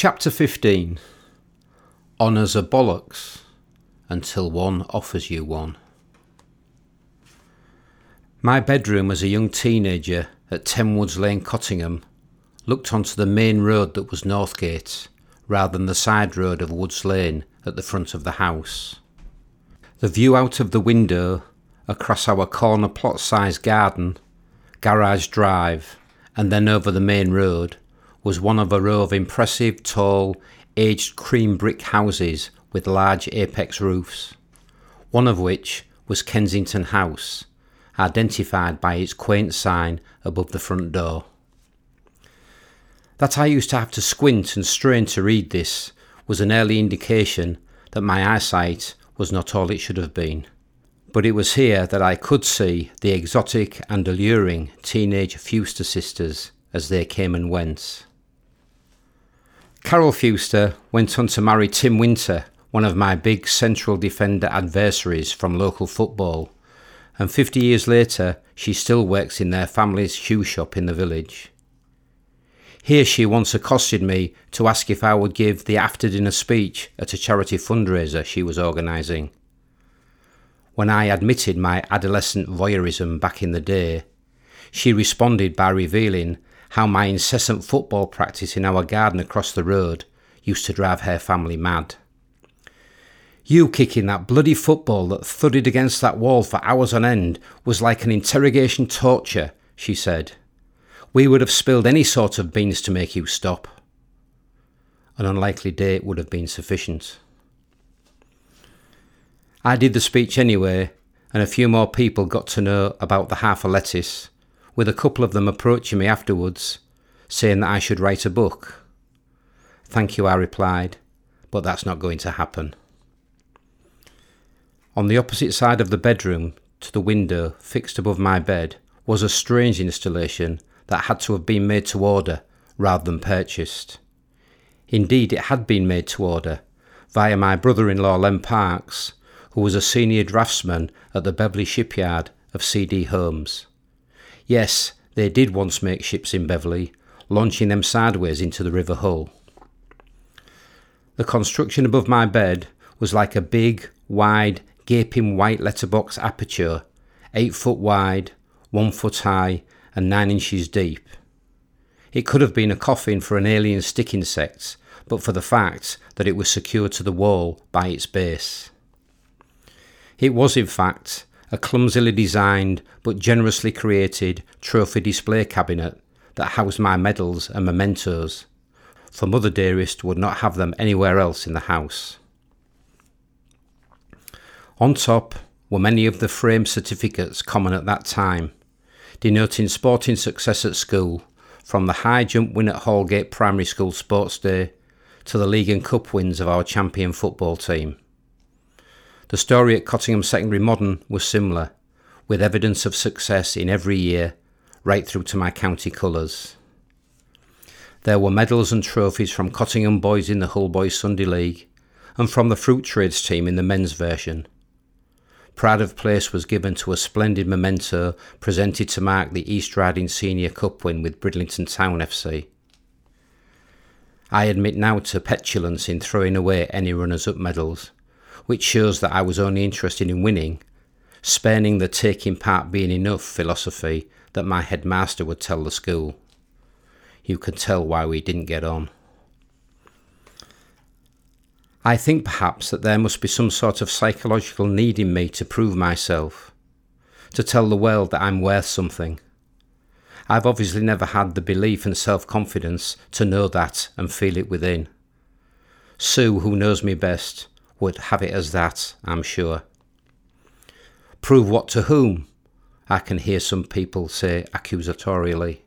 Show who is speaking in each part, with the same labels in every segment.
Speaker 1: Chapter 15 Honours are bollocks until one offers you one. My bedroom as a young teenager at Tenwoods Lane, Cottingham, looked onto the main road that was Northgate, rather than the side road of Woods Lane at the front of the house. The view out of the window across our corner plot sized garden, garage drive, and then over the main road was one of a row of impressive, tall, aged cream brick houses with large apex roofs, one of which was Kensington House, identified by its quaint sign above the front door. That I used to have to squint and strain to read this was an early indication that my eyesight was not all it should have been. But it was here that I could see the exotic and alluring teenage Fewster sisters as they came and went. Carol Fewster went on to marry Tim Winter, one of my big central defender adversaries from local football, and 50 years later she still works in their family's shoe shop in the village. Here she once accosted me to ask if I would give the after dinner speech at a charity fundraiser she was organising. When I admitted my adolescent voyeurism back in the day, she responded by revealing how my incessant football practice in our garden across the road used to drive her family mad. You kicking that bloody football that thudded against that wall for hours on end was like an interrogation torture, she said. We would have spilled any sort of beans to make you stop. An unlikely date would have been sufficient. I did the speech anyway, and a few more people got to know about the half a lettuce, with a couple of them approaching me afterwards, saying that I should write a book. Thank you, I replied, but that's not going to happen. On the opposite side of the bedroom, to the window fixed above my bed, was a strange installation that had to have been made to order rather than purchased. Indeed, it had been made to order via my brother in law Len Parks, who was a senior draftsman at the Beverley shipyard of CD Holmes. Yes, they did once make ships in Beverley, launching them sideways into the River Hull. The construction above my bed was like a big, wide, gaping white letterbox aperture, eight foot wide, one foot high, and nine inches deep. It could have been a coffin for an alien stick insect, but for the fact that it was secured to the wall by its base. It was, in fact, a clumsily designed but generously created trophy display cabinet that housed my medals and mementos, for Mother Dearest would not have them anywhere else in the house. On top were many of the framed certificates common at that time, denoting sporting success at school, from the high jump win at Hallgate Primary School Sports Day to the league and cup wins of our champion football team. The story at Cottingham Secondary Modern was similar, with evidence of success in every year, right through to my county colours. There were medals and trophies from Cottingham boys in the Hull Boys Sunday League, and from the Fruit Trades team in the men's version Pride of place was given to a splendid memento presented to mark the East Riding Senior Cup win with Bridlington Town FC. I admit now to petulance in throwing away any runners up medals, which shows that I was only interested in winning, spurning the taking part being enough philosophy that my headmaster would tell the school. You can tell why we didn't get on. I think perhaps that there must be some sort of psychological need in me to prove myself, to tell the world that I'm worth something. I've obviously never had the belief and self confidence to know that and feel it within. Sue, who knows me best, would have it as that, I'm sure. Prove what to whom? I can hear some people say accusatorially.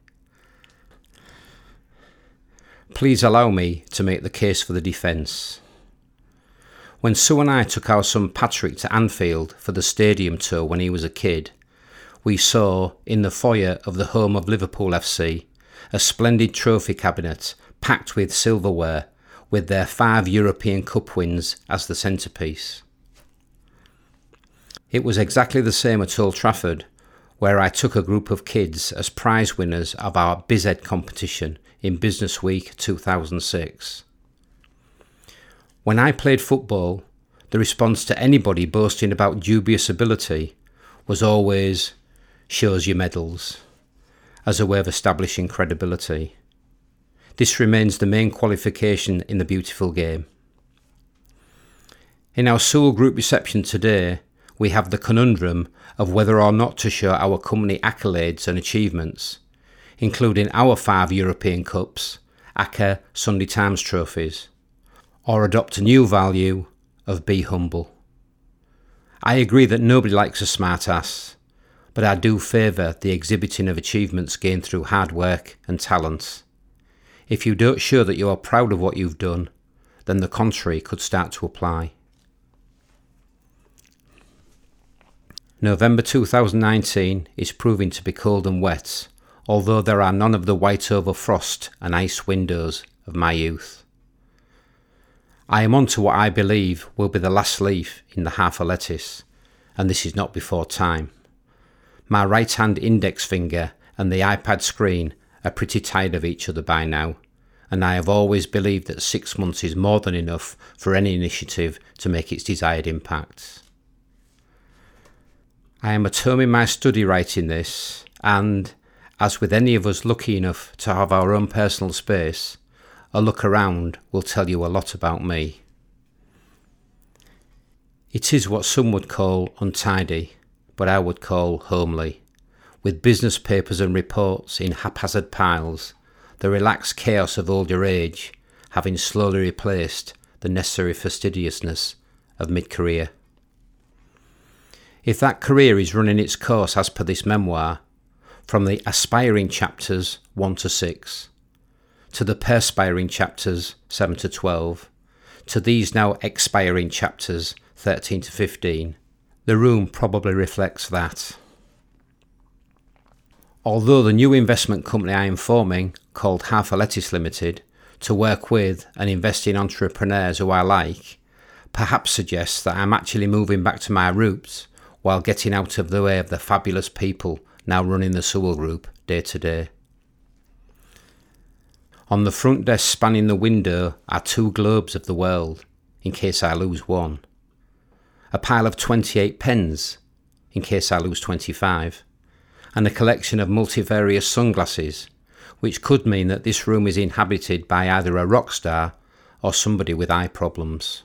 Speaker 1: Please allow me to make the case for the defence. When Sue and I took our son Patrick to Anfield for the stadium tour when he was a kid, we saw, in the foyer of the home of Liverpool FC, a splendid trophy cabinet packed with silverware, with their five European Cup wins as the centrepiece. It was exactly the same at Old Trafford, where I took a group of kids as prize winners of our BizEd competition in Business Week 2006. When I played football, the response to anybody boasting about dubious ability was always, shows your medals, as a way of establishing credibility. This remains the main qualification in the beautiful game. In our Sewell Group reception today, we have the conundrum of whether or not to show our company accolades and achievements, including our five European Cups, ACCA Sunday Times trophies, or adopt a new value of be humble. I agree that nobody likes a smart ass, but I do favour the exhibiting of achievements gained through hard work and talent. If you don't show that you are proud of what you've done, then the contrary could start to apply. November 2019 is proving to be cold and wet, although there are none of the white over frost and ice windows of my youth. I am on to what I believe will be the last leaf in the half a lettuce, and this is not before time. My right hand index finger and the iPad screen are pretty tired of each other by now, and I have always believed that six months is more than enough for any initiative to make its desired impact. I am at home in my study writing this, and, as with any of us lucky enough to have our own personal space, a look around will tell you a lot about me. It is what some would call untidy, but I would call homely, with business papers and reports in haphazard piles, the relaxed chaos of older age having slowly replaced the necessary fastidiousness of mid career. If that career is running its course as per this memoir, from the aspiring chapters 1 to 6, to the perspiring chapters 7 to 12, to these now expiring chapters 13 to 15, the room probably reflects that. Although the new investment company I am forming, called Half a Lettuce Limited, to work with and invest in entrepreneurs who I like, perhaps suggests that I'm actually moving back to my roots while getting out of the way of the fabulous people now running the Sewell Group day to day. On the front desk spanning the window are two globes of the world, in case I lose one. A pile of 28 pens, in case I lose 25. And a collection of multivarious sunglasses, which could mean that this room is inhabited by either a rock star or somebody with eye problems.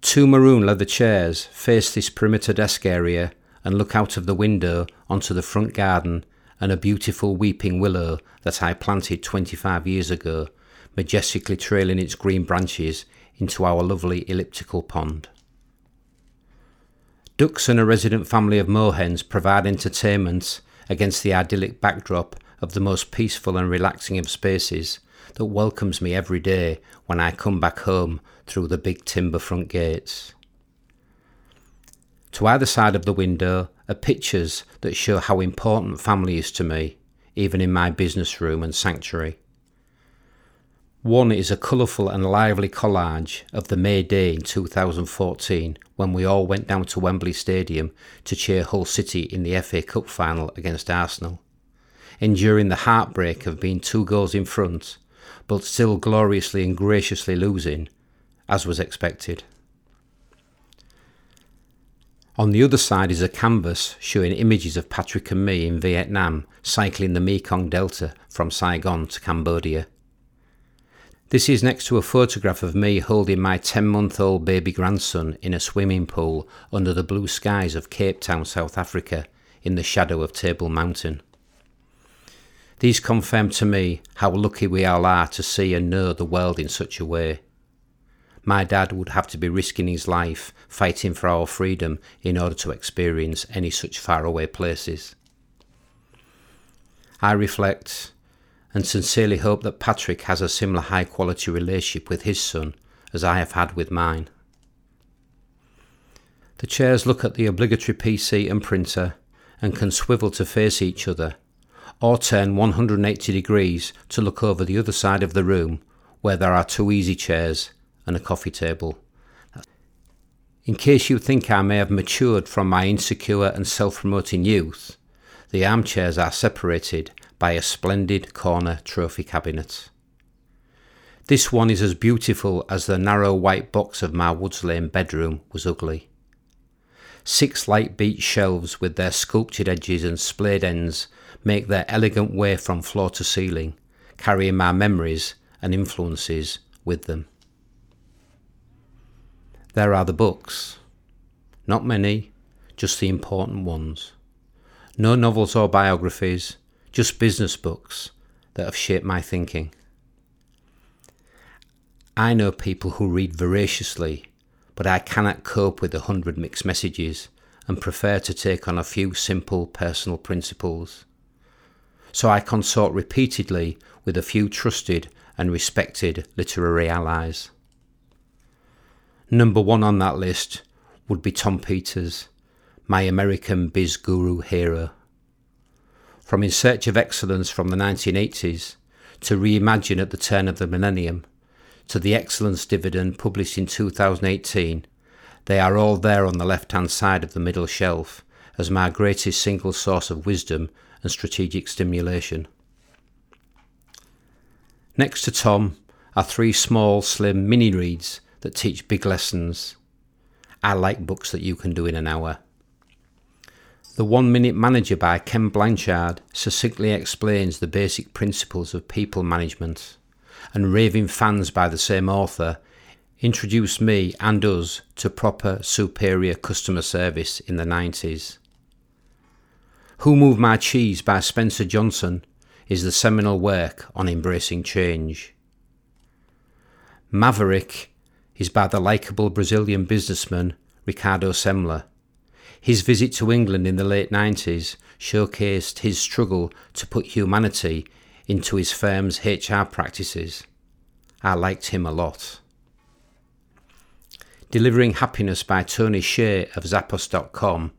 Speaker 1: Two maroon leather chairs face this perimeter desk area and look out of the window onto the front garden and a beautiful weeping willow that I planted 25 years ago, majestically trailing its green branches into our lovely elliptical pond. Ducks and a resident family of moorhens provide entertainment against the idyllic backdrop of the most peaceful and relaxing of spaces that welcomes me every day when I come back home through the big timber front gates. To either side of the window are pictures that show how important family is to me, even in my business room and sanctuary. One is a colourful and lively collage of the May Day in 2014 when we all went down to Wembley Stadium to cheer Hull City in the FA Cup final against Arsenal, enduring the heartbreak of being two goals in front, but still gloriously and graciously losing, as was expected. On the other side is a canvas showing images of Patrick and me in Vietnam cycling the Mekong Delta from Saigon to Cambodia. This is next to a photograph of me holding my 10 month old baby grandson in a swimming pool under the blue skies of Cape Town, South Africa, in the shadow of Table Mountain. These confirm to me how lucky we all are to see and know the world in such a way my dad would have to be risking his life fighting for our freedom in order to experience any such faraway places. I reflect and sincerely hope that Patrick has a similar high quality relationship with his son as I have had with mine. The chairs look at the obligatory PC and printer and can swivel to face each other, or turn 180 degrees to look over the other side of the room where there are two easy chairs and a coffee table. In case you think I may have matured from my insecure and self promoting youth, the armchairs are separated by a splendid corner trophy cabinet. This one is as beautiful as the narrow white box of my Woods Lane bedroom was ugly. Six light beech shelves with their sculptured edges and splayed ends make their elegant way from floor to ceiling, carrying my memories and influences with them. There are the books. Not many, just the important ones. No novels or biographies, just business books that have shaped my thinking. I know people who read voraciously, but I cannot cope with a hundred mixed messages and prefer to take on a few simple personal principles. So I consort repeatedly with a few trusted and respected literary allies. Number one on that list would be Tom Peters, my American biz guru hero. From In Search of Excellence from the 1980s to Reimagine at the turn of the millennium, to the Excellence Dividend published in 2018, they are all there on the left hand side of the middle shelf as my greatest single source of wisdom and strategic stimulation. Next to Tom are three small, slim mini reads that teach big lessons. I like books that you can do in an hour. The One Minute Manager by Ken Blanchard succinctly explains the basic principles of people management and raving fans by the same author introduced me and us to proper, superior customer service in the 90s. Who Moved My Cheese by Spencer Johnson is the seminal work on embracing change. Maverick is by the likeable Brazilian businessman Ricardo Semler. His visit to England in the late 90s showcased his struggle to put humanity into his firm's HR practices. I liked him a lot. Delivering Happiness by Tony Hsieh of Zappos.com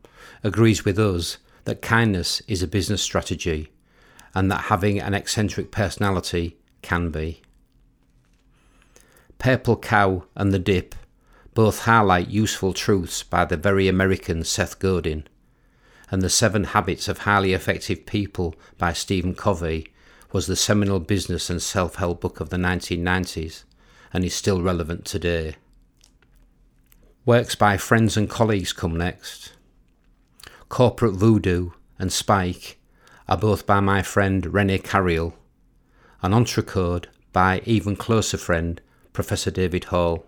Speaker 1: agrees with us that kindness is a business strategy and that having an eccentric personality can be. Purple Cow and The Dip both highlight useful truths by the very American Seth Godin, and The Seven Habits of Highly Effective People by Stephen Covey was the seminal business and self help book of the 1990s and is still relevant today. Works by friends and colleagues come next. Corporate Voodoo and Spike are both by my friend Rene Carayol, and Entrecode by even closer friend Professor David Hall.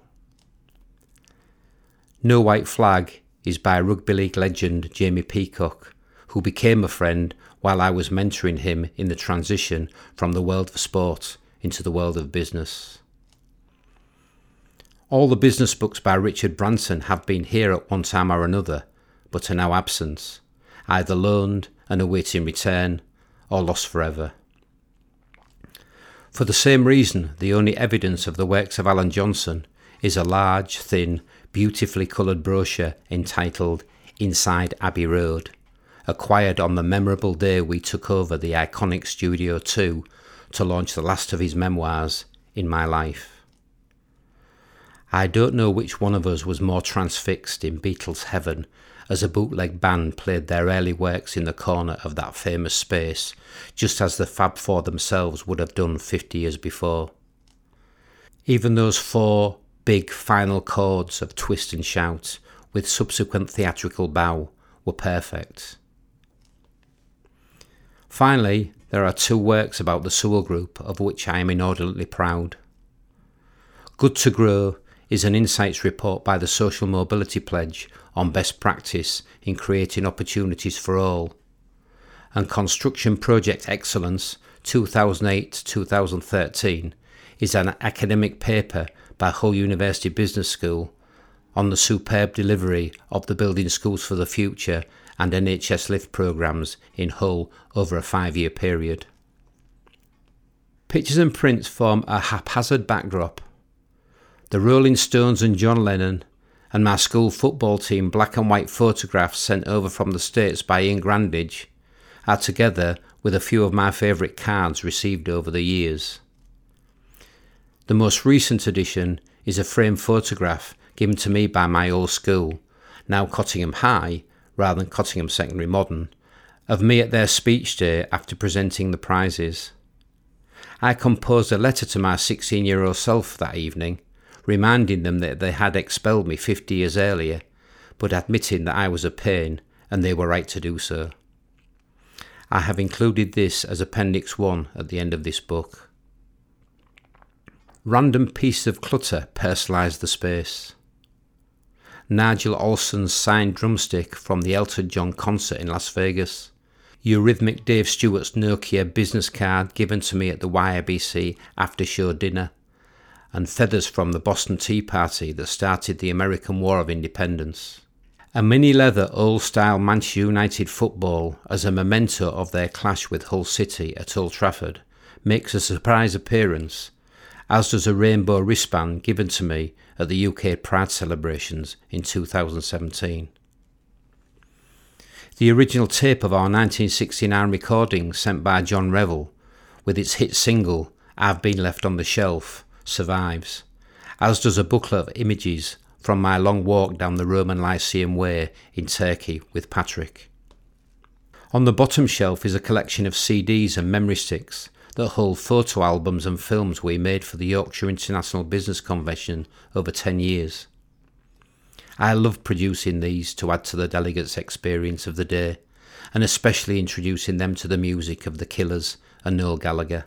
Speaker 1: No White Flag is by rugby league legend Jamie Peacock, who became a friend while I was mentoring him in the transition from the world of sport into the world of business. All the business books by Richard Branson have been here at one time or another, but are now absent, either loaned and awaiting return, or lost forever. For the same reason, the only evidence of the works of Alan Johnson is a large, thin, beautifully coloured brochure entitled Inside Abbey Road, acquired on the memorable day we took over the iconic Studio 2 to launch the last of his memoirs, In My Life. I don't know which one of us was more transfixed in Beatles' heaven as a bootleg band played their early works in the corner of that famous space, just as the Fab Four themselves would have done 50 years before. Even those four big final chords of twist and shout, with subsequent theatrical bow, were perfect. Finally, there are two works about the Sewell Group of which I am inordinately proud. Good to Grow is an insights report by the Social Mobility Pledge on best practice in creating opportunities for all. And Construction Project Excellence 2008 2013 is an academic paper by Hull University Business School on the superb delivery of the Building Schools for the Future and NHS lift programmes in Hull over a five year period. Pictures and prints form a haphazard backdrop. The Rolling Stones and John Lennon, and my school football team black and white photographs sent over from the States by Ian Grandage, are together with a few of my favourite cards received over the years. The most recent addition is a framed photograph given to me by my old school, now Cottingham High, rather than Cottingham Secondary Modern, of me at their speech day after presenting the prizes. I composed a letter to my 16 year old self that evening, reminding them that they had expelled me 50 years earlier, but admitting that I was a pain and they were right to do so. I have included this as Appendix 1 at the end of this book. Random piece of clutter personalised the space. Nigel Olsson's signed drumstick from the Elton John concert in Las Vegas. Eurythmic Dave Stewart's Nokia business card given to me at the YIBC after show dinner. And feathers from the Boston Tea Party that started the American War of Independence. A mini leather old style Manchester United football as a memento of their clash with Hull City at Old Trafford makes a surprise appearance, as does a rainbow wristband given to me at the UK Pride celebrations in 2017. The original tape of our 1969 recording sent by John Revel, with its hit single I've Been Left on the Shelf, survives, as does a booklet of images from my long walk down the Roman Lycian Way in Turkey with Patrick. On the bottom shelf is a collection of CDs and memory sticks that hold photo albums and films we made for the Yorkshire International Business Convention over 10 years. I love producing these to add to the delegates' experience of the day, and especially introducing them to the music of the Killers and Noel Gallagher.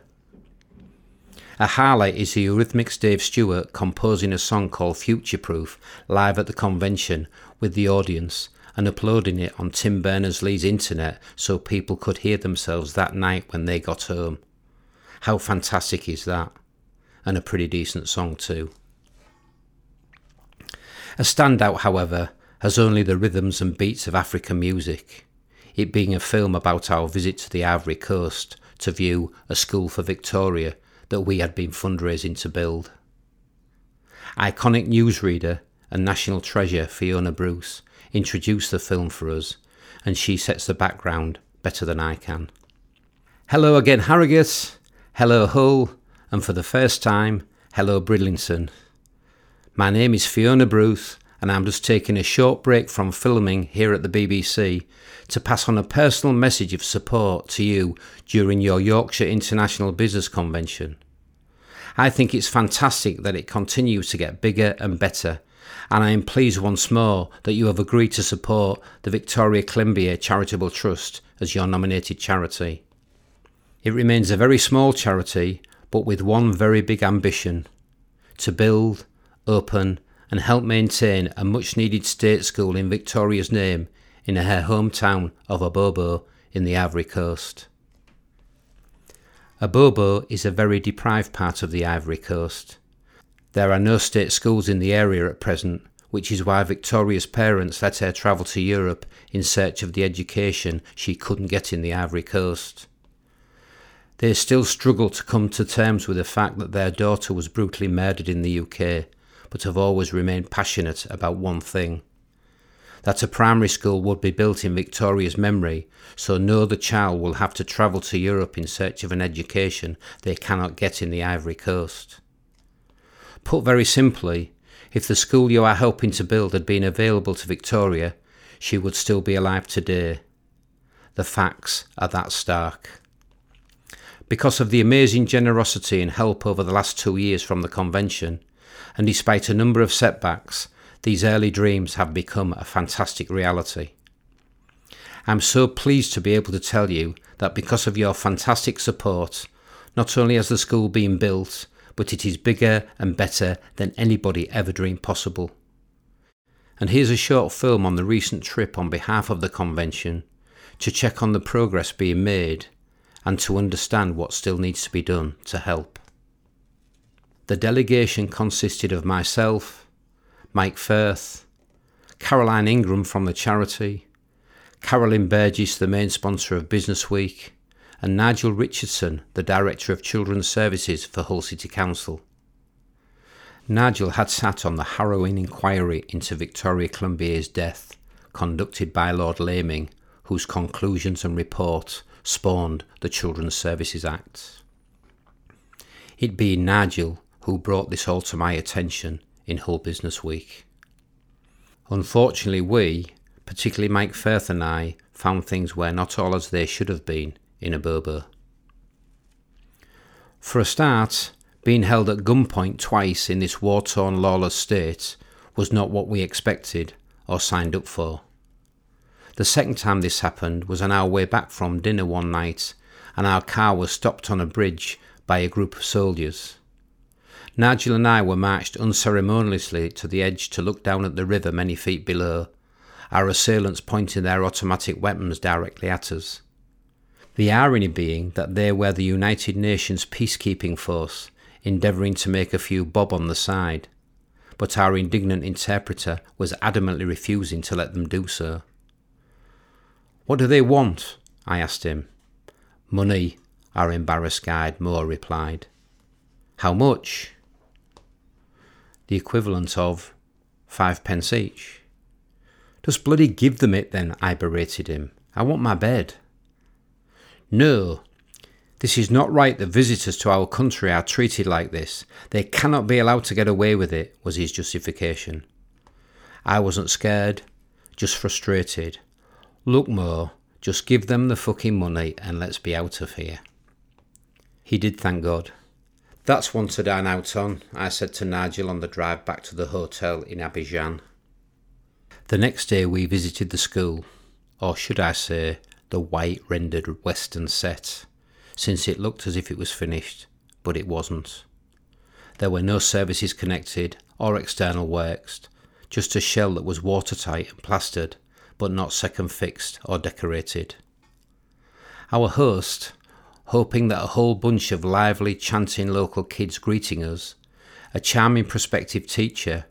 Speaker 1: A highlight is the Eurythmics Dave Stewart composing a song called Future Proof live at the convention with the audience and uploading it on Tim Berners Lee's internet so people could hear themselves that night when they got home. How fantastic is that? And a pretty decent song, too. A standout, however, has only the rhythms and beats of African music, it being a film about our visit to the Ivory Coast to view a school for Victoria that we had been fundraising to build. Iconic newsreader and national treasure Fiona Bruce introduced the film for us, and she sets the background better than I can. Hello again, Harrogate. Hello, Hull, and for the first time, hello, Bridlington. My name is Fiona Bruce, and I'm just taking a short break from filming here at the BBC to pass on a personal message of support to you during your Yorkshire International Business Convention. I think it's fantastic that it continues to get bigger and better, and I am pleased once more that you have agreed to support the Victoria Climbié Charitable Trust as your nominated charity. It remains a very small charity, but with one very big ambition to build, open, and help maintain a much needed state school in Victoria's name in her hometown of Abobo in the Ivory Coast. Abobo is a very deprived part of the Ivory Coast. There are no state schools in the area at present, which is why Victoria's parents let her travel to Europe in search of the education she couldn't get in the Ivory Coast. They still struggle to come to terms with the fact that their daughter was brutally murdered in the UK, but have always remained passionate about one thing that a primary school would be built in Victoria's memory, so no other child will have to travel to Europe in search of an education they cannot get in the Ivory Coast. Put very simply, if the school you are helping to build had been available to Victoria, she would still be alive today. The facts are that stark. Because of the amazing generosity and help over the last two years from the convention, and despite a number of setbacks, these early dreams have become a fantastic reality. I'm so pleased to be able to tell you that because of your fantastic support, not only has the school been built, but it is bigger and better than anybody ever dreamed possible. And here's a short film on the recent trip on behalf of the convention to check on the progress being made and to understand what still needs to be done to help. The delegation consisted of myself, Mike Firth, Caroline Ingram from the charity, Carolyn Burgess, the main sponsor of Business Week, and Nigel Richardson, the Director of Children's Services for Hull City Council. Nigel had sat on the harrowing inquiry into Victoria Climbié's death, conducted by Lord Laming, whose conclusions and report spawned the Children's Services Act. It being Nigel who brought this all to my attention in Hull Business Week. Unfortunately, we, particularly Mike Firth and I, found things were not all as they should have been in Abobo. For a start, being held at gunpoint twice in this war torn, lawless state was not what we expected or signed up for. The second time this happened was on our way back from dinner one night, and our car was stopped on a bridge by a group of soldiers. Nigel and I were marched unceremoniously to the edge to look down at the river many feet below, our assailants pointing their automatic weapons directly at us. The irony being that they were the United Nations peacekeeping force, endeavouring to make a few bob on the side, but our indignant interpreter was adamantly refusing to let them do so. What do they want? I asked him. Money, our embarrassed guide Moore replied. How much? The equivalent of five pence each. Just bloody give them it then, I berated him. I want my bed. No, this is not right that visitors to our country are treated like this. They cannot be allowed to get away with it, was his justification. I wasn't scared, just frustrated. Look, Mo, just give them the fucking money and let's be out of here. He did, thank God. That's one to dine out on, I said to Nigel on the drive back to the hotel in Abidjan. The next day we visited the school, or should I say, the white rendered western set, since it looked as if it was finished, but it wasn't. There were no services connected or external works, just a shell that was watertight and plastered but not second fixed or decorated. Our host, hoping that a whole bunch of lively, chanting local kids greeting us, a charming prospective teacher,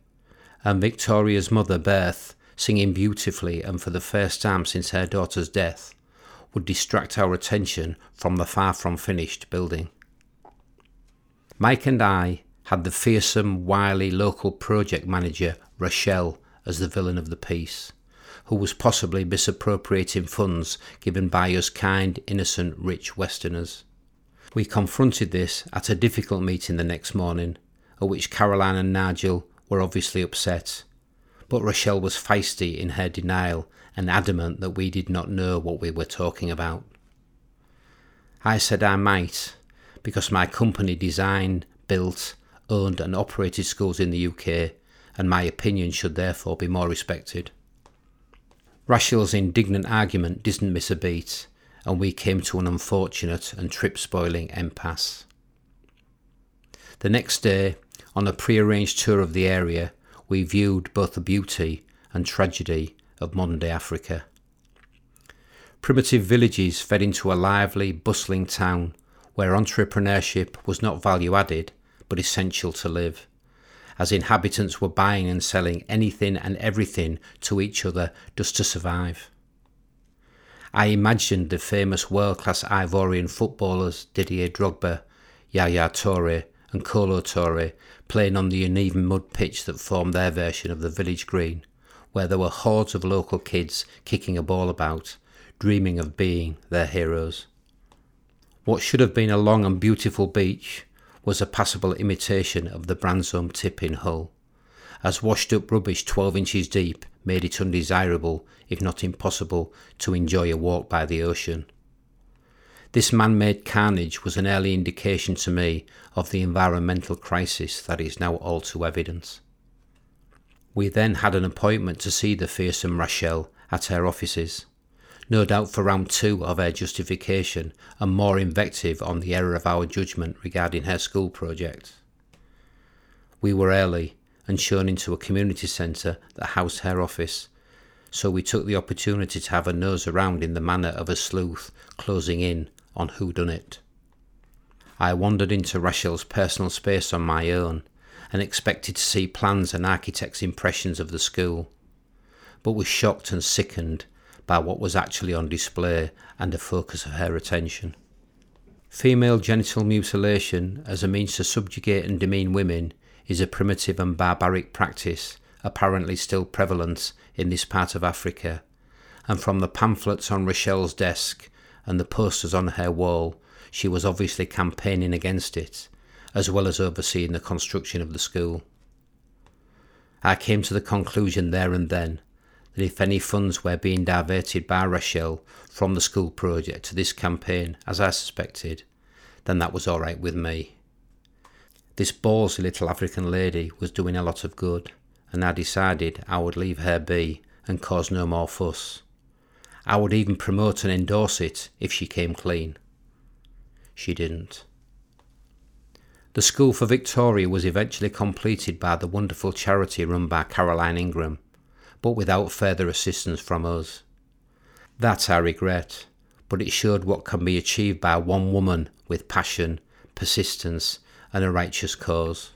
Speaker 1: and Victoria's mother, Berthe, singing beautifully and for the first time since her daughter's death, would distract our attention from the far from finished building. Mike and I had the fearsome, wily local project manager, Rochelle, as the villain of the piece who was possibly misappropriating funds given by us kind, innocent, rich Westerners. We confronted this at a difficult meeting the next morning, at which Caroline and Nigel were obviously upset, but Rochelle was feisty in her denial and adamant that we did not know what we were talking about. I said I might, because my company designed, built, owned, and operated schools in the UK, and my opinion should therefore be more respected. Rachel's indignant argument didn't miss a beat, and we came to an unfortunate and trip spoiling impasse. The next day, on a pre-arranged tour of the area, we viewed both the beauty and tragedy of modern day Africa. Primitive villages fed into a lively, bustling town where entrepreneurship was not value added but essential to live as inhabitants were buying and selling anything and everything to each other just to survive. I imagined the famous world class Ivorian footballers Didier Drogba, Yaya Toure, and Kolo Toure playing on the uneven mud pitch that formed their version of the village green, where there were hordes of local kids kicking a ball about, dreaming of being their heroes. What should have been a long and beautiful beach was a passable imitation of the Bransholme tip in Hull, as washed up rubbish 12 inches deep made it undesirable, if not impossible, to enjoy a walk by the ocean. This man made carnage was an early indication to me of the environmental crisis that is now all too evident. We then had an appointment to see the fearsome Rachel at her offices no doubt for round two of her justification and more invective on the error of our judgment regarding her school project. We were early and shown into a community centre that housed her office, so we took the opportunity to have a nose around in the manner of a sleuth closing in on who done it. I wandered into Rachel's personal space on my own and expected to see plans and architects' impressions of the school, but was shocked and sickened by what was actually on display and a focus of her attention. Female genital mutilation as a means to subjugate and demean women is a primitive and barbaric practice apparently still prevalent in this part of Africa, and from the pamphlets on Rachel's desk and the posters on her wall, she was obviously campaigning against it, as well as overseeing the construction of the school. I came to the conclusion there and then that if any funds were being diverted by Rachel from the school project to this campaign, as I suspected, then that was alright with me. This ballsy little African lady was doing a lot of good, and I decided I would leave her be and cause no more fuss. I would even promote and endorse it if she came clean. She didn't. The School for Victoria was eventually completed by the wonderful charity run by Caroline Ingram, but without further assistance from us. That I regret, but it showed what can be achieved by one woman with passion, persistence, and a righteous cause.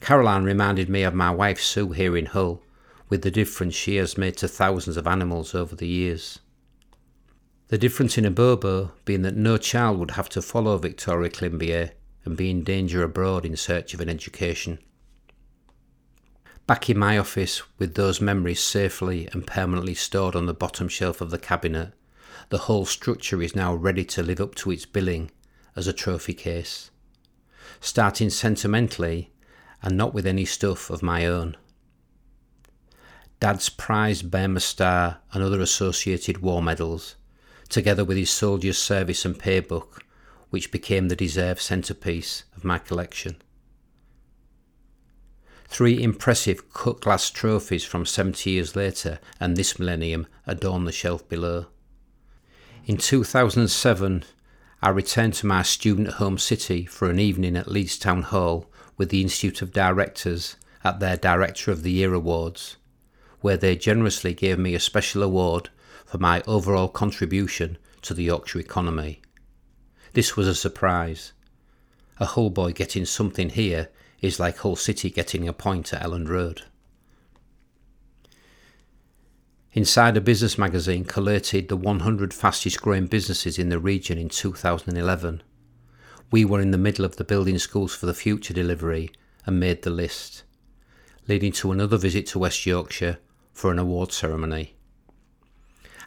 Speaker 1: Caroline reminded me of my wife Sue here in Hull, with the difference she has made to thousands of animals over the years. The difference in a Abobo being that no child would have to follow Victoria Climbié and be in danger abroad in search of an education. Back in my office, with those memories safely and permanently stored on the bottom shelf of the cabinet, the whole structure is now ready to live up to its billing as a trophy case. Starting sentimentally and not with any stuff of my own. Dad's prized Burma Star and other associated war medals, together with his soldier's service and pay book, which became the deserved centrepiece of my collection. Three impressive cut glass trophies from 70 years later and this millennium adorn the shelf below. In 2007, I returned to my student home city for an evening at Leeds Town Hall with the Institute of Directors at their Director of the Year Awards, where they generously gave me a special award for my overall contribution to the Yorkshire economy. This was a surprise. A Hull boy getting something here is like Hull City getting a point at Elland Road. Insider Business magazine collated the 100 fastest growing businesses in the region in 2011. We were in the middle of the Building Schools for the Future delivery and made the list, leading to another visit to West Yorkshire for an award ceremony.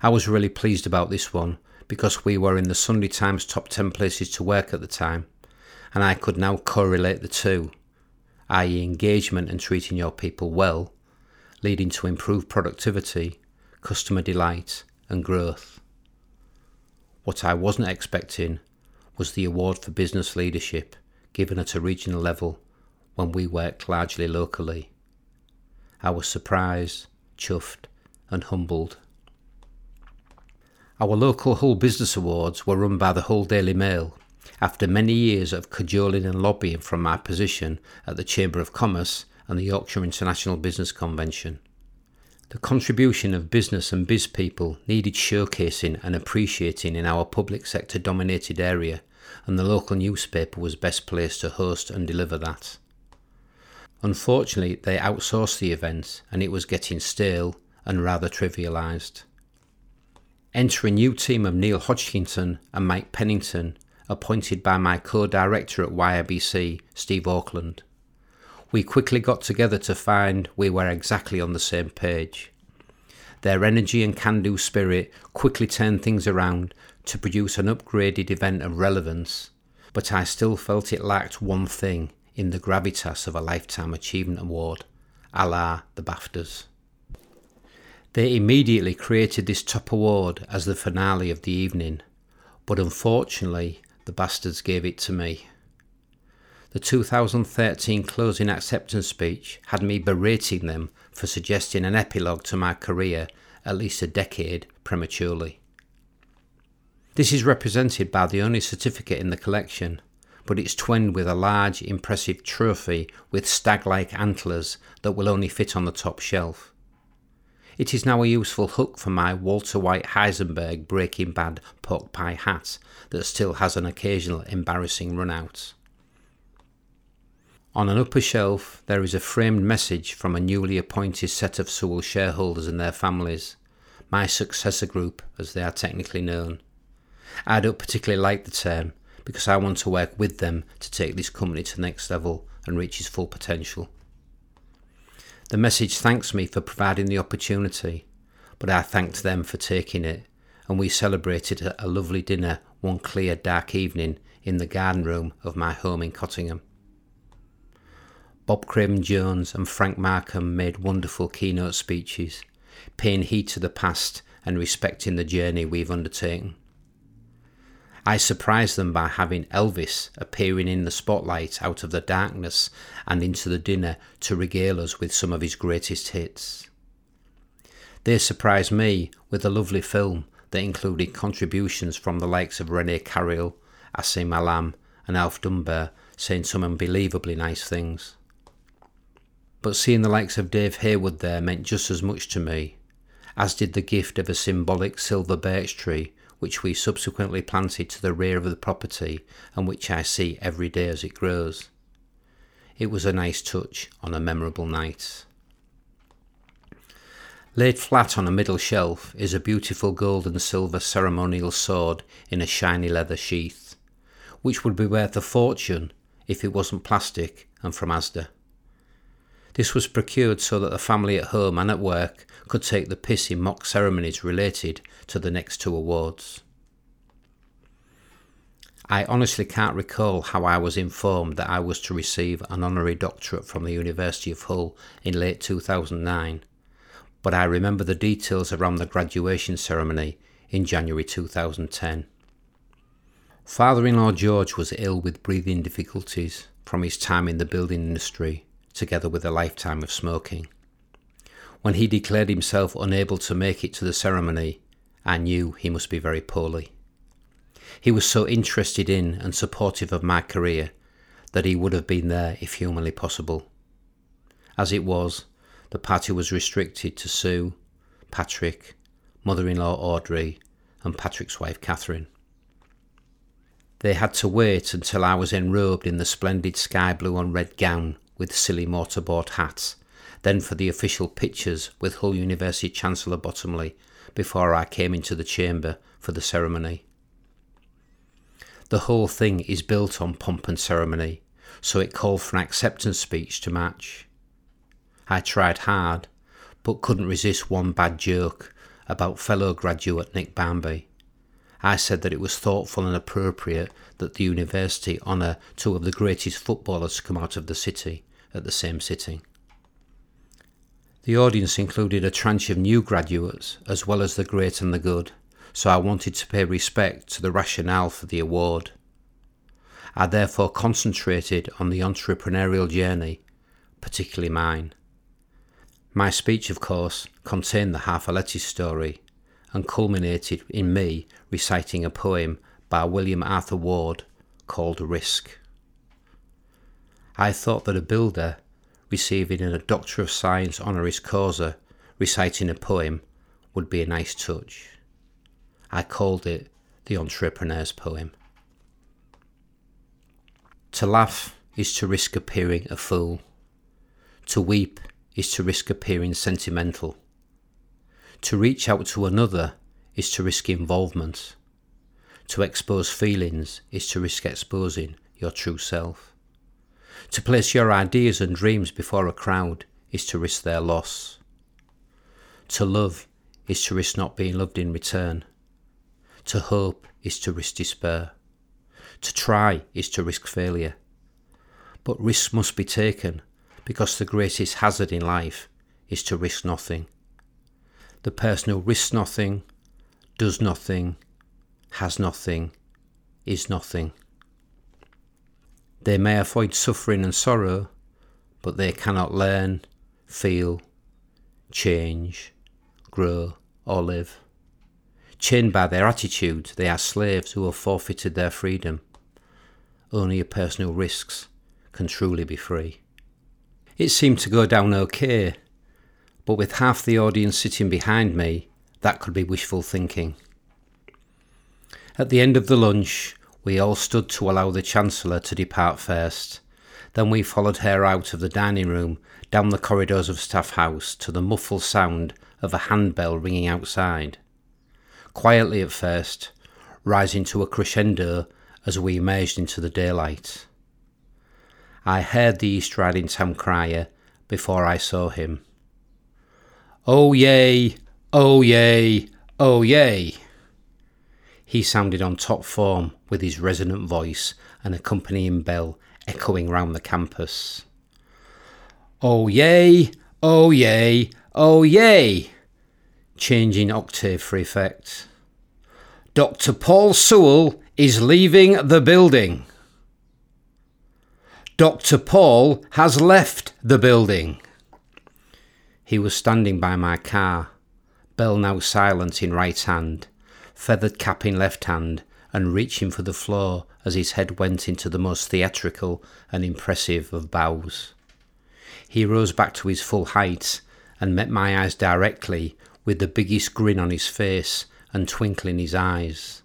Speaker 1: I was really pleased about this one because we were in the Sunday Times top 10 places to work at the time, and I could now correlate the two, i.e., engagement and treating your people well, leading to improved productivity, customer delight, and growth. What I wasn't expecting was the award for business leadership given at a regional level when we worked largely locally. I was surprised, chuffed, and humbled. Our local Hull Business Awards were run by the Hull Daily Mail after many years of cajoling and lobbying from my position at the Chamber of Commerce and the Yorkshire International Business Convention. The contribution of business and biz people needed showcasing and appreciating in our public sector dominated area, and the local newspaper was best placed to host and deliver that. Unfortunately, they outsourced the event and it was getting stale and rather trivialised. Enter a new team of Neil Hodgkinson and Mike Pennington, appointed by my co director at YIBC, Steve Auckland. We quickly got together to find we were exactly on the same page. Their energy and can do spirit quickly turned things around to produce an upgraded event of relevance, but I still felt it lacked one thing in the gravitas of a Lifetime Achievement Award, a la the BAFTAs. They immediately created this top award as the finale of the evening, but unfortunately, the bastards gave it to me. The 2013 closing acceptance speech had me berating them for suggesting an epilogue to my career at least a decade prematurely. This is represented by the only certificate in the collection, but it's twinned with a large, impressive trophy with stag like antlers that will only fit on the top shelf. It is now a useful hook for my Walter White Heisenberg Breaking Bad pork pie hat that still has an occasional embarrassing run out. On an upper shelf, there is a framed message from a newly appointed set of Sewell shareholders and their families, my successor group, as they are technically known. I don't particularly like the term because I want to work with them to take this company to the next level and reach its full potential. The message thanks me for providing the opportunity, but I thanked them for taking it, and we celebrated a lovely dinner one clear, dark evening in the garden room of my home in Cottingham. Bob Craven Jones and Frank Markham made wonderful keynote speeches, paying heed to the past and respecting the journey we've undertaken. I surprised them by having Elvis appearing in the spotlight out of the darkness and into the dinner to regale us with some of his greatest hits. They surprised me with a lovely film that included contributions from the likes of Rene Carayol, Asim Alam, and Alf Dunbar saying some unbelievably nice things. But seeing the likes of Dave Haywood there meant just as much to me, as did the gift of a symbolic silver birch tree which we subsequently planted to the rear of the property and which I see every day as it grows. It was a nice touch on a memorable night. Laid flat on a middle shelf is a beautiful gold and silver ceremonial sword in a shiny leather sheath, which would be worth a fortune if it wasn't plastic and from Asda. This was procured so that the family at home and at work could take the piss in mock ceremonies related to the next two awards. I honestly can't recall how I was informed that I was to receive an honorary doctorate from the University of Hull in late 2009, but I remember the details around the graduation ceremony in January 2010. Father in law George was ill with breathing difficulties from his time in the building industry together with a lifetime of smoking. When he declared himself unable to make it to the ceremony, I knew he must be very poorly. He was so interested in and supportive of my career that he would have been there if humanly possible. As it was, the party was restricted to Sue, Patrick, mother in law Audrey, and Patrick's wife Catherine. They had to wait until I was enrobed in the splendid sky blue and red gown with silly mortarboard hats, then for the official pictures with Hull University Chancellor Bottomley before I came into the chamber for the ceremony. The whole thing is built on pomp and ceremony, so it called for an acceptance speech to match. I tried hard, but couldn't resist one bad joke about fellow graduate Nick Barmby. I said that it was thoughtful and appropriate that the university honour two of the greatest footballers to come out of the city at the same sitting. The audience included a tranche of new graduates as well as the great and the good, so I wanted to pay respect to the rationale for the award. I therefore concentrated on the entrepreneurial journey, particularly mine. My speech, of course, contained the Harfaletti story and culminated in me reciting a poem by William Arthur Ward called Risk. I thought that a builder receiving a Doctor of Science honoris causa reciting a poem would be a nice touch. I called it the entrepreneur's poem. To laugh is to risk appearing a fool. To weep is to risk appearing sentimental. To reach out to another is to risk involvement. To expose feelings is to risk exposing your true self. To place your ideas and dreams before a crowd is to risk their loss. To love is to risk not being loved in return. To hope is to risk despair. To try is to risk failure. But risks must be taken because the greatest hazard in life is to risk nothing. The person who risks nothing, does nothing, has nothing, is nothing. They may avoid suffering and sorrow, but they cannot learn, feel, change, grow, or live. Chained by their attitude, they are slaves who have forfeited their freedom. Only a person who risks can truly be free. It seemed to go down okay, but with half the audience sitting behind me, that could be wishful thinking. At the end of the lunch, we all stood to allow the Chancellor to depart first. Then we followed her out of the dining room, down the corridors of Staff House, to the muffled sound of a handbell ringing outside. Quietly at first, rising to a crescendo as we emerged into the daylight. I heard the East Riding town crier before I saw him. Oh yay! Oh yay! Oh yay! He sounded on top form with his resonant voice and accompanying bell echoing round the campus. Oh yay! Oh yay! Oh yay! Changing octave for effect. Dr. Paul Sewell is leaving the building. Dr. Paul has left the building. He was standing by my car, bell now silent in right hand, feathered cap in left hand, and reaching for the floor as his head went into the most theatrical and impressive of bows. He rose back to his full height and met my eyes directly with the biggest grin on his face and twinkle in his eyes.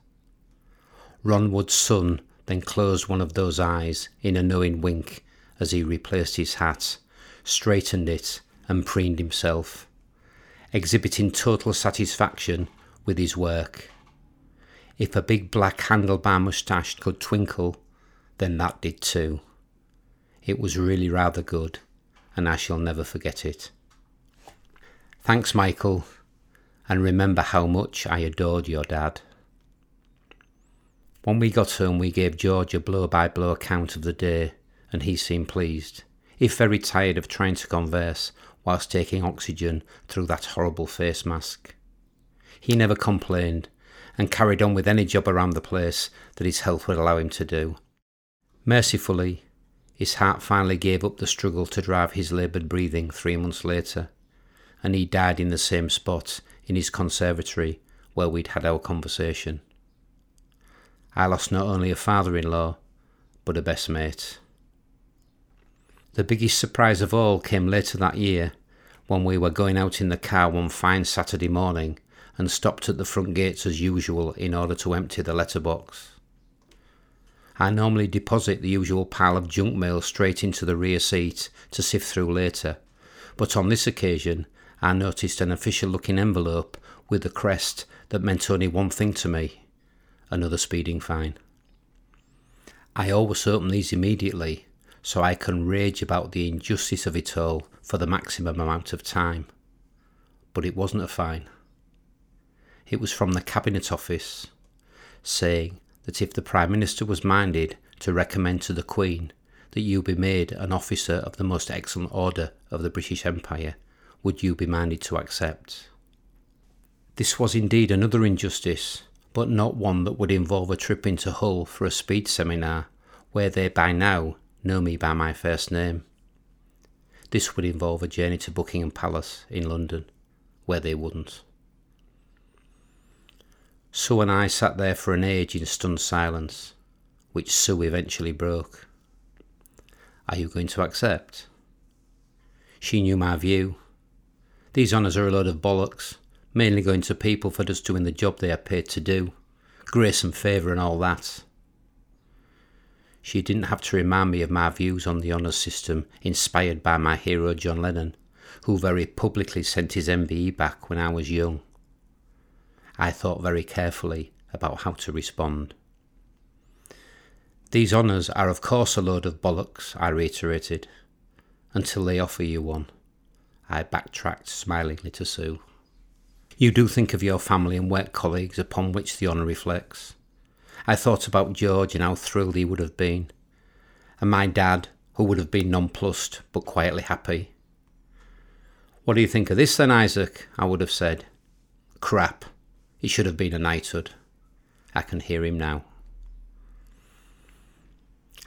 Speaker 1: Ron Wood's son then closed one of those eyes in a knowing wink as he replaced his hat, straightened it, and preened himself, exhibiting total satisfaction with his work. If a big black handlebar moustache could twinkle, then that did too. It was really rather good, and I shall never forget it. Thanks, Michael, and remember how much I adored your dad. When we got home, we gave George a blow by blow account of the day, and he seemed pleased, if very tired of trying to converse whilst taking oxygen through that horrible face mask. He never complained, and carried on with any job around the place that his health would allow him to do. Mercifully, his heart finally gave up the struggle to drive his laboured breathing three months later, and he died in the same spot in his conservatory where we'd had our conversation. I lost not only a father in law, but a best mate. The biggest surprise of all came later that year when we were going out in the car one fine Saturday morning and stopped at the front gates as usual in order to empty the letterbox. I normally deposit the usual pile of junk mail straight into the rear seat to sift through later, but on this occasion I noticed an official looking envelope with a crest that meant only one thing to me another speeding fine. I always open these immediately so I can rage about the injustice of it all for the maximum amount of time. But it wasn't a fine. It was from the Cabinet Office, saying that if the Prime Minister was minded to recommend to the Queen that you be made an officer of the most excellent order of the British Empire, would you be minded to accept? This was indeed another injustice but not one that would involve a trip into Hull for a speed seminar, where they by now know me by my first name. This would involve a journey to Buckingham Palace in London, where they wouldn't. Sue and I sat there for an age in stunned silence, which Sue eventually broke. Are you going to accept? She knew my view. These honours are a load of bollocks mainly going to people for just doing the job they are paid to do, grace and favour and all that. She didn't have to remind me of my views on the honours system inspired by my hero John Lennon, who very publicly sent his MBE back when I was young. I thought very carefully about how to respond. These honours are of course a load of bollocks, I reiterated, until they offer you one. I backtracked smilingly to Sue. You do think of your family and work colleagues upon which the honour reflects. I thought about George and how thrilled he would have been, and my dad, who would have been nonplussed but quietly happy. What do you think of this then, Isaac? I would have said. Crap. It should have been a knighthood. I can hear him now.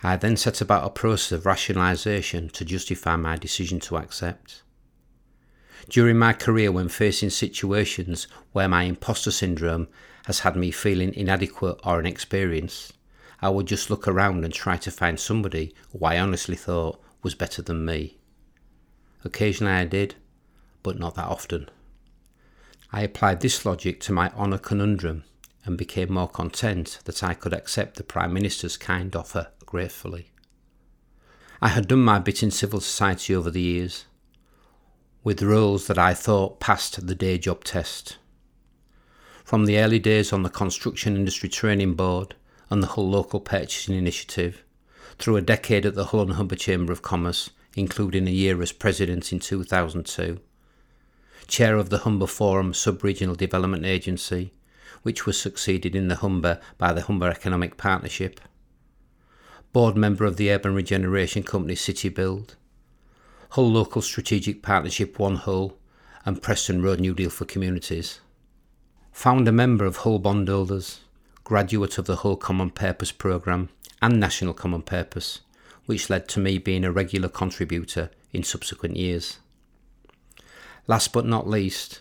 Speaker 1: I then set about a process of rationalisation to justify my decision to accept. During my career, when facing situations where my imposter syndrome has had me feeling inadequate or inexperienced, I would just look around and try to find somebody who I honestly thought was better than me. Occasionally I did, but not that often. I applied this logic to my honour conundrum and became more content that I could accept the Prime Minister's kind offer gratefully. I had done my bit in civil society over the years, with roles that I thought passed the day job test. From the early days on the Construction Industry Training Board and the Hull Local Purchasing Initiative, through a decade at the Hull and Humber Chamber of Commerce, including a year as president in 2002, chair of the Humber Forum Sub-Regional Development Agency, which was succeeded in the Humber by the Humber Economic Partnership, board member of the Urban Regeneration Company City Build, Hull Local Strategic Partnership One Hull, and Preston Road New Deal for Communities. Founder member of Hull Bondholders, graduate of the Hull Common Purpose Programme and National Common Purpose, which led to me being a regular contributor in subsequent years. Last but not least,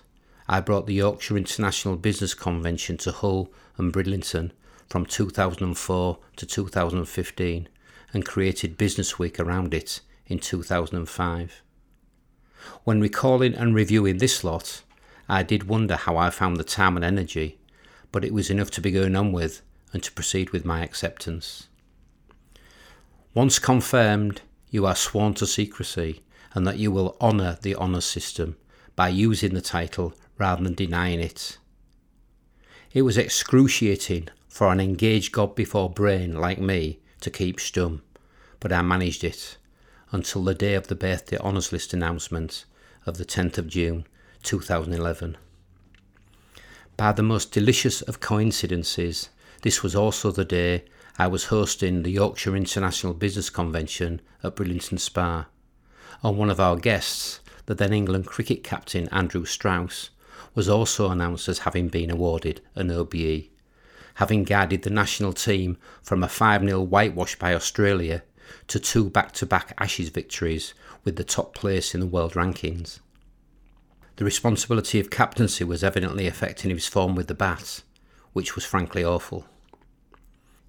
Speaker 1: I brought the Yorkshire International Business Convention to Hull and Bridlington from 2004 to 2015 and created Business Week around it in 2005. When recalling and reviewing this lot, I did wonder how I found the time and energy, but it was enough to be going on with and to proceed with my acceptance. Once confirmed, you are sworn to secrecy and that you will honour the honours system by using the title rather than denying it. It was excruciating for an engaged God before brain like me to keep stum, but I managed it until the day of the birthday honours list announcement of the 10th of June 2011. By the most delicious of coincidences, this was also the day I was hosting the Yorkshire International Business Convention at Bridlington Spa, and one of our guests, the then England cricket captain Andrew Strauss, was also announced as having been awarded an OBE, having guided the national team from a 5 0 whitewash by Australia to two back to back Ashes victories with the top place in the world rankings. The responsibility of captaincy was evidently affecting his form with the bat, which was frankly awful.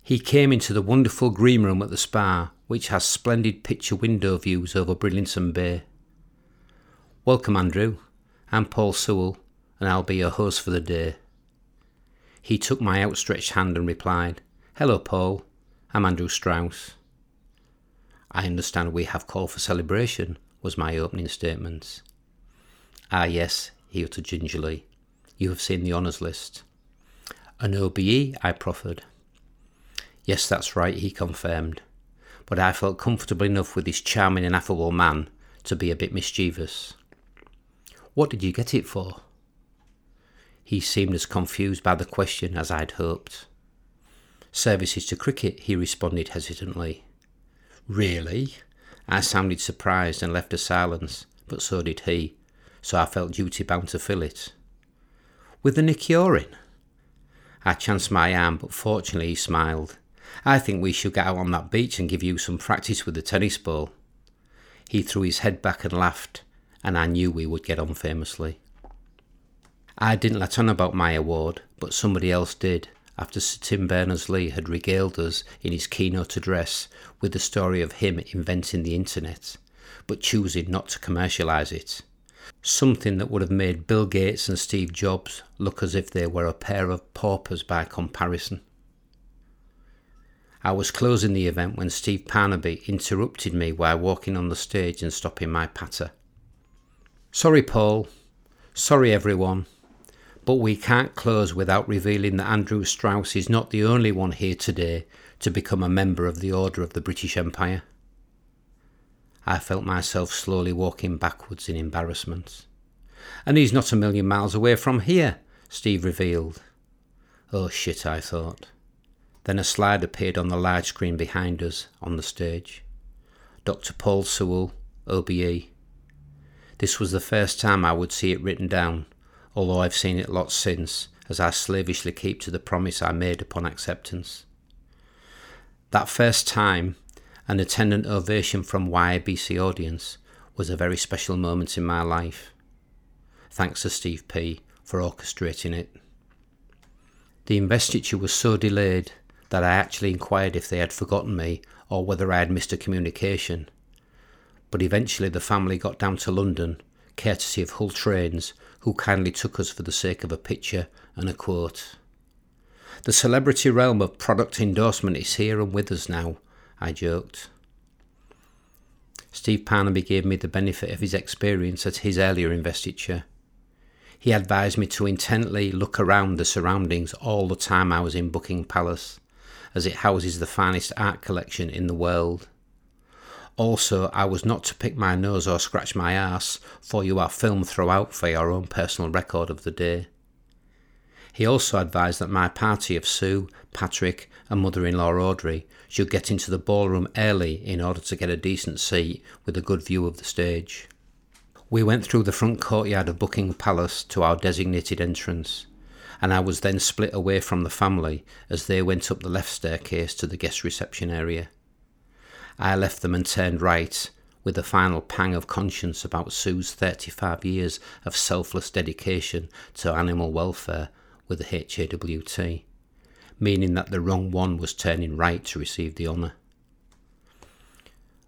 Speaker 1: He came into the wonderful green room at the spa, which has splendid picture window views over Bridlington Bay. Welcome, Andrew. I'm Paul Sewell, and I'll be your host for the day. He took my outstretched hand and replied, Hello, Paul. I'm Andrew Strauss. I understand we have call for celebration, was my opening statement. Ah, yes, he uttered gingerly. You have seen the honours list. An OBE, I proffered. Yes, that's right, he confirmed. But I felt comfortable enough with this charming and affable man to be a bit mischievous. What did you get it for? He seemed as confused by the question as I'd hoped. Services to cricket, he responded hesitantly. Really? I sounded surprised and left a silence, but so did he, so I felt duty bound to fill it. With the Nick I chanced my arm, but fortunately he smiled. I think we should get out on that beach and give you some practice with the tennis ball. He threw his head back and laughed, and I knew we would get on famously. I didn't let on about my award, but somebody else did, after Sir Tim Berners Lee had regaled us in his keynote address with the story of him inventing the internet, but choosing not to commercialise it. Something that would have made Bill Gates and Steve Jobs look as if they were a pair of paupers by comparison. I was closing the event when Steve Parnaby interrupted me while walking on the stage and stopping my patter. Sorry, Paul. Sorry, everyone. But we can't close without revealing that Andrew Strauss is not the only one here today to become a member of the Order of the British Empire. I felt myself slowly walking backwards in embarrassment. And he's not a million miles away from here, Steve revealed. Oh shit, I thought. Then a slide appeared on the large screen behind us on the stage. Dr. Paul Sewell, OBE. This was the first time I would see it written down, although I've seen it lots since, as I slavishly keep to the promise I made upon acceptance. That first time, an attendant ovation from YIBC audience was a very special moment in my life. Thanks to Steve P for orchestrating it. The investiture was so delayed that I actually inquired if they had forgotten me or whether I had missed a communication. But eventually the family got down to London, courtesy of Hull Trains, who kindly took us for the sake of a picture and a quote. The celebrity realm of product endorsement is here and with us now, I joked. Steve Parnaby gave me the benefit of his experience at his earlier investiture. He advised me to intently look around the surroundings all the time I was in Buckingham Palace, as it houses the finest art collection in the world. Also, I was not to pick my nose or scratch my ass, for you are filmed throughout for your own personal record of the day. He also advised that my party of Sue, Patrick, and mother in law Audrey should get into the ballroom early in order to get a decent seat with a good view of the stage. We went through the front courtyard of Buckingham Palace to our designated entrance, and I was then split away from the family as they went up the left staircase to the guest reception area. I left them and turned right, with a final pang of conscience about Sue's 35 years of selfless dedication to animal welfare with the HAWT, meaning that the wrong one was turning right to receive the honour.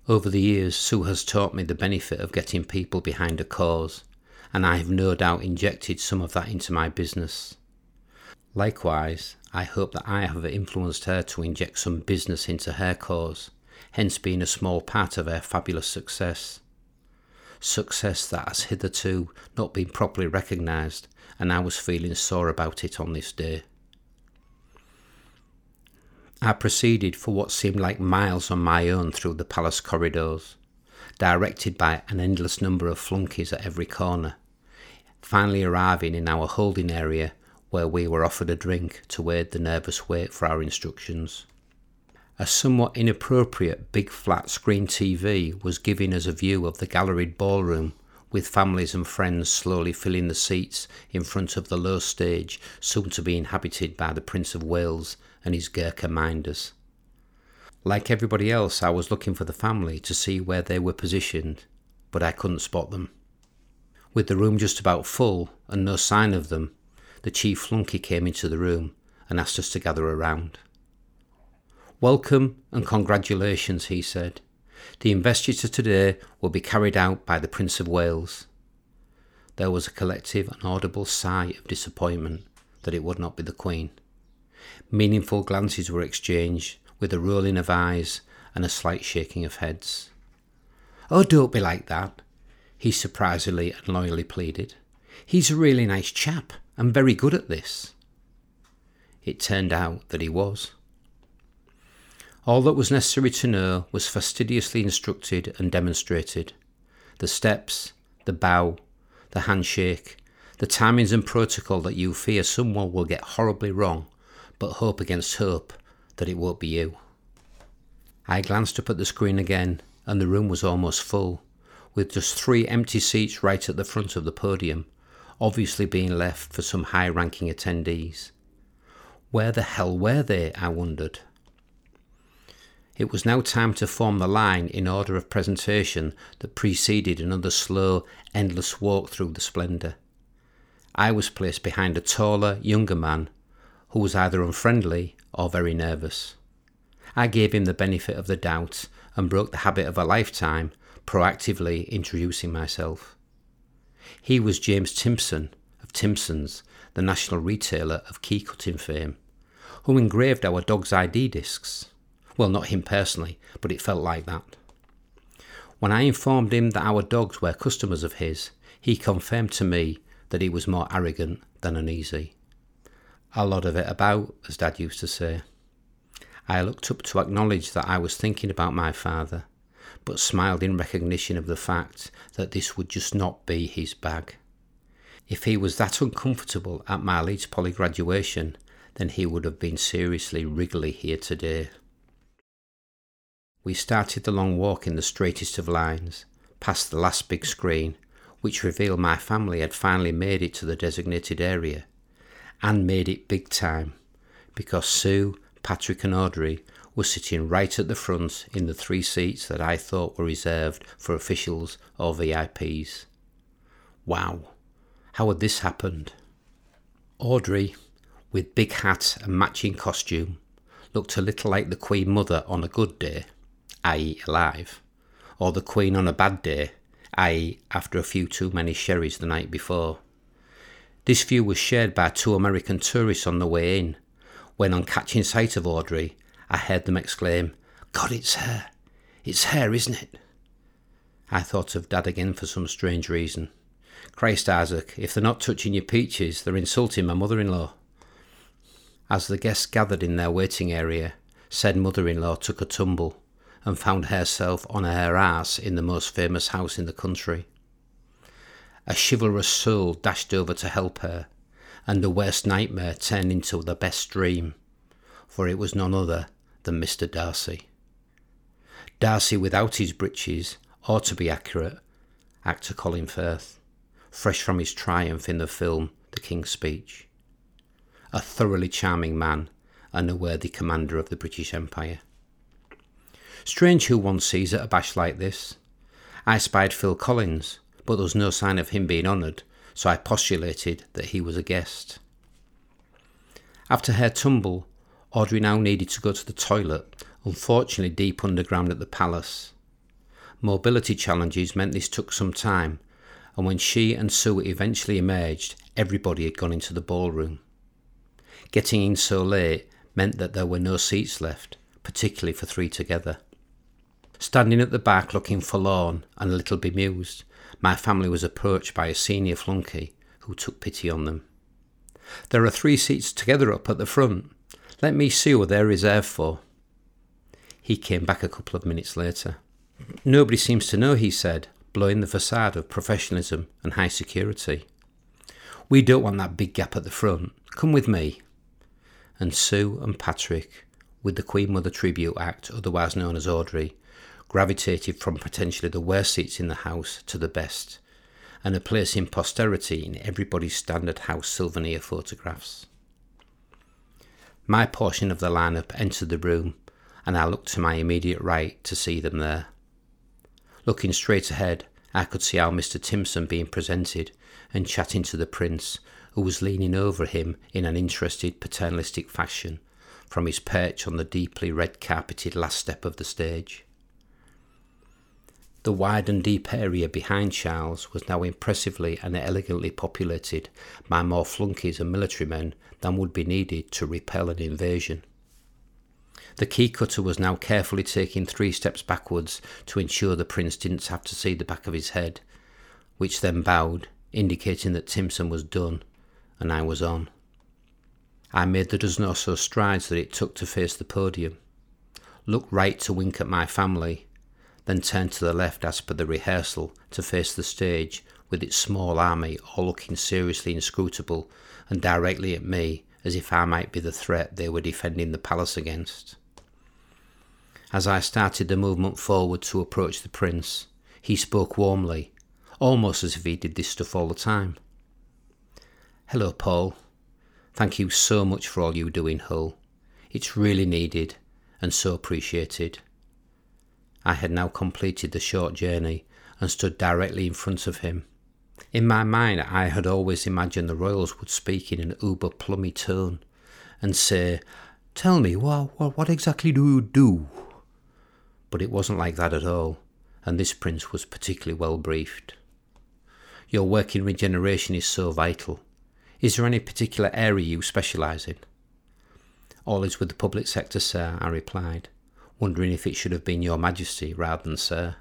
Speaker 1: Over the years, Sue has taught me the benefit of getting people behind a cause, and I have no doubt injected some of that into my business. Likewise, I hope that I have influenced her to inject some business into her cause, hence being a small part of her fabulous success. Success that has hitherto not been properly recognised, and I was feeling sore about it on this day. I proceeded for what seemed like miles on my own through the palace corridors, directed by an endless number of flunkies at every corner, finally arriving in our holding area where we were offered a drink to aid the nervous wait for our instructions. A somewhat inappropriate big flat screen TV was giving us a view of the galleried ballroom, with families and friends slowly filling the seats in front of the low stage soon to be inhabited by the Prince of Wales and his Gurkha minders. Like everybody else, I was looking for the family to see where they were positioned, but I couldn't spot them. With the room just about full and no sign of them, the chief flunky came into the room and asked us to gather around. Welcome and congratulations, he said. The investiture today will be carried out by the Prince of Wales. There was a collective and audible sigh of disappointment that it would not be the Queen. Meaningful glances were exchanged, with a rolling of eyes and a slight shaking of heads. Oh, don't be like that, he surprisingly and loyally pleaded. He's a really nice chap and very good at this. It turned out that he was. All that was necessary to know was fastidiously instructed and demonstrated. The steps, the bow, the handshake, the timings and protocol that you fear someone will get horribly wrong but hope against hope that it won't be you. I glanced up at the screen again, and the room was almost full, with just three empty seats right at the front of the podium, obviously being left for some high ranking attendees. Where the hell were they? I wondered. It was now time to form the line in order of presentation that preceded another slow, endless walk through the splendour. I was placed behind a taller, younger man who was either unfriendly or very nervous. I gave him the benefit of the doubt and broke the habit of a lifetime, proactively introducing myself. He was James Timpson of Timpson's, the national retailer of key cutting fame, who engraved our dog's ID discs. Well, not him personally, but it felt like that. When I informed him that our dogs were customers of his, he confirmed to me that he was more arrogant than uneasy a lot of it about, as Dad used to say. I looked up to acknowledge that I was thinking about my father, but smiled in recognition of the fact that this would just not be his bag. If he was that uncomfortable at my Leeds Poly graduation, then he would have been seriously wriggly here today. We started the long walk in the straightest of lines, past the last big screen, which revealed my family had finally made it to the designated area and made it big time because Sue, Patrick, and Audrey were sitting right at the front in the three seats that I thought were reserved for officials or VIPs. Wow, how had this happened? Audrey, with big hat and matching costume, looked a little like the Queen Mother on a good day, i.e., alive, or the Queen on a bad day, i.e., after a few too many sherries the night before. This view was shared by two American tourists on the way in, when on catching sight of Audrey, I heard them exclaim, God, it's her! It's her, isn't it? I thought of Dad again for some strange reason. Christ, Isaac, if they're not touching your peaches, they're insulting my mother in law. As the guests gathered in their waiting area, said mother in law took a tumble and found herself on her ass in the most famous house in the country. A chivalrous soul dashed over to help her, and the worst nightmare turned into the best dream, for it was none other than Mr. Darcy. Darcy without his breeches, or to be accurate, actor Colin Firth, fresh from his triumph in the film The King's Speech. a thoroughly charming man and a worthy commander of the British Empire. Strange who one sees at a bash like this. I spied Phil Collins, but there was no sign of him being honoured, so I postulated that he was a guest. After her tumble, Audrey now needed to go to the toilet, unfortunately deep underground at the palace. Mobility challenges meant this took some time, and when she and Sue eventually emerged, everybody had gone into the ballroom. Getting in so late meant that there were no seats left, particularly for three together. Standing at the back looking forlorn and a little bemused, my family was approached by a senior flunkey who took pity on them. There are three seats together up at the front. Let me see what they're reserved for. He came back a couple of minutes later. Nobody seems to know, he said, blowing the facade of professionalism and high security. We don't want that big gap at the front. Come with me. And Sue and Patrick, with the Queen Mother Tribute Act, otherwise known as Audrey, gravitated from potentially the worst seats in the house to the best, and a place in posterity in everybody's standard house souvenir photographs. My portion of the lineup entered the room, and I looked to my immediate right to see them there. Looking straight ahead, I could see our Mr. Timpson being presented and chatting to the Prince, who was leaning over him in an interested paternalistic fashion from his perch on the deeply red carpeted last step of the stage. The wide and deep area behind Charles was now impressively and elegantly populated by more flunkies and military men than would be needed to repel an invasion. The key cutter was now carefully taking three steps backwards to ensure the prince didn't have to see the back of his head, which then bowed, indicating that Timpson was done and I was on. I made the dozen or so strides that it took to face the podium, looked right to wink at my family, then turned to the left as per the rehearsal to face the stage with its small army all looking seriously inscrutable and directly at me as if I might be the threat they were defending the palace against. As I started the movement forward to approach the prince, he spoke warmly, almost as if he did this stuff all the time. Hello, Paul. Thank you so much for all you do in Hull. It's really needed and so appreciated. I had now completed the short journey and stood directly in front of him. In my mind, I had always imagined the royals would speak in an uber plummy tone and say, Tell me, what, what, what exactly do you do? But it wasn't like that at all, and this prince was particularly well briefed. Your work in regeneration is so vital. Is there any particular area you specialise in? All is with the public sector, sir, I replied wondering if it should have been Your Majesty rather than Sir.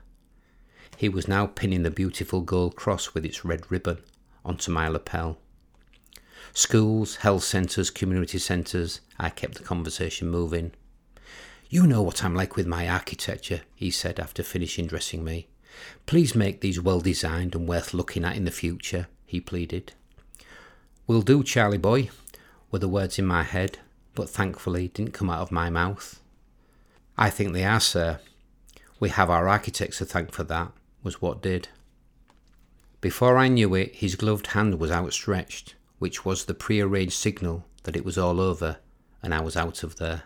Speaker 1: He was now pinning the beautiful gold cross with its red ribbon onto my lapel. Schools, health centres, community centres, I kept the conversation moving. You know what I'm like with my architecture, he said after finishing dressing me. Please make these well designed and worth looking at in the future, he pleaded. Will do, Charlie boy, were the words in my head, but thankfully didn't come out of my mouth. I think they are, sir. We have our architects to thank for that, was what did. Before I knew it, his gloved hand was outstretched, which was the prearranged signal that it was all over and I was out of there.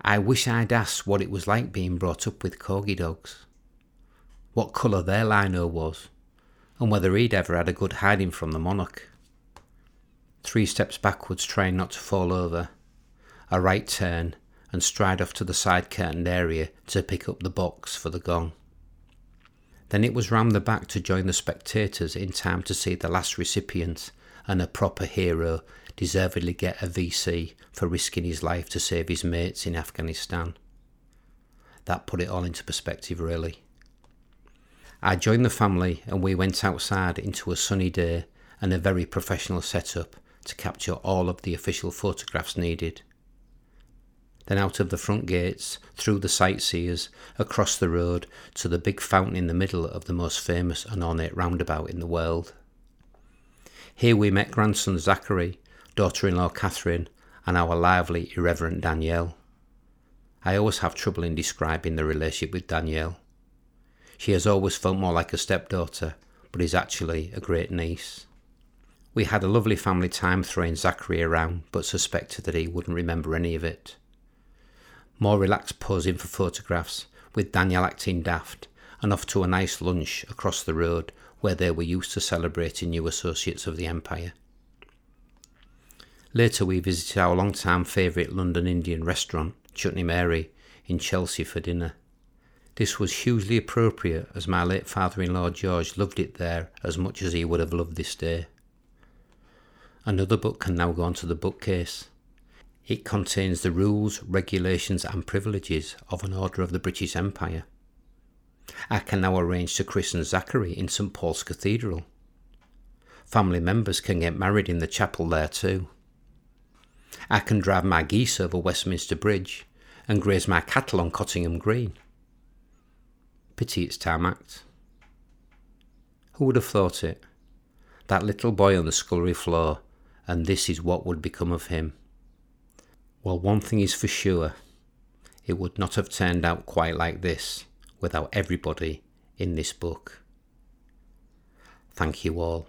Speaker 1: I wish I'd asked what it was like being brought up with corgi dogs, what colour their lino was, and whether he'd ever had a good hiding from the monarch. Three steps backwards, trying not to fall over, a right turn, and stride off to the side curtained area to pick up the box for the gong. Then it was round the back to join the spectators in time to see the last recipient and a proper hero deservedly get a VC for risking his life to save his mates in Afghanistan. That put it all into perspective, really. I joined the family and we went outside into a sunny day and a very professional setup to capture all of the official photographs needed then out of the front gates, through the sightseers, across the road to the big fountain in the middle of the most famous and ornate roundabout in the world. Here we met grandson Zachary, daughter in law Catherine, and our lively, irreverent Danielle. I always have trouble in describing the relationship with Danielle. She has always felt more like a stepdaughter, but is actually a great niece. We had a lovely family time throwing Zachary around, but suspected that he wouldn't remember any of it. More relaxed posing for photographs, with Daniel acting daft, and off to a nice lunch across the road where they were used to celebrating new associates of the Empire. Later, we visited our long-time favourite London Indian restaurant, Chutney Mary, in Chelsea for dinner. This was hugely appropriate as my late father in law George loved it there as much as he would have loved this day. Another book can now go onto the bookcase. It contains the rules, regulations, and privileges of an Order of the British Empire. I can now arrange to christen Zachary in St Paul's Cathedral. Family members can get married in the chapel there too. I can drive my geese over Westminster Bridge and graze my cattle on Cottingham Green. Pity it's tarmacked. Who would have thought it? That little boy on the scullery floor, and this is what would become of him. Well, one thing is for sure it would not have turned out quite like this without everybody in this book. Thank you all.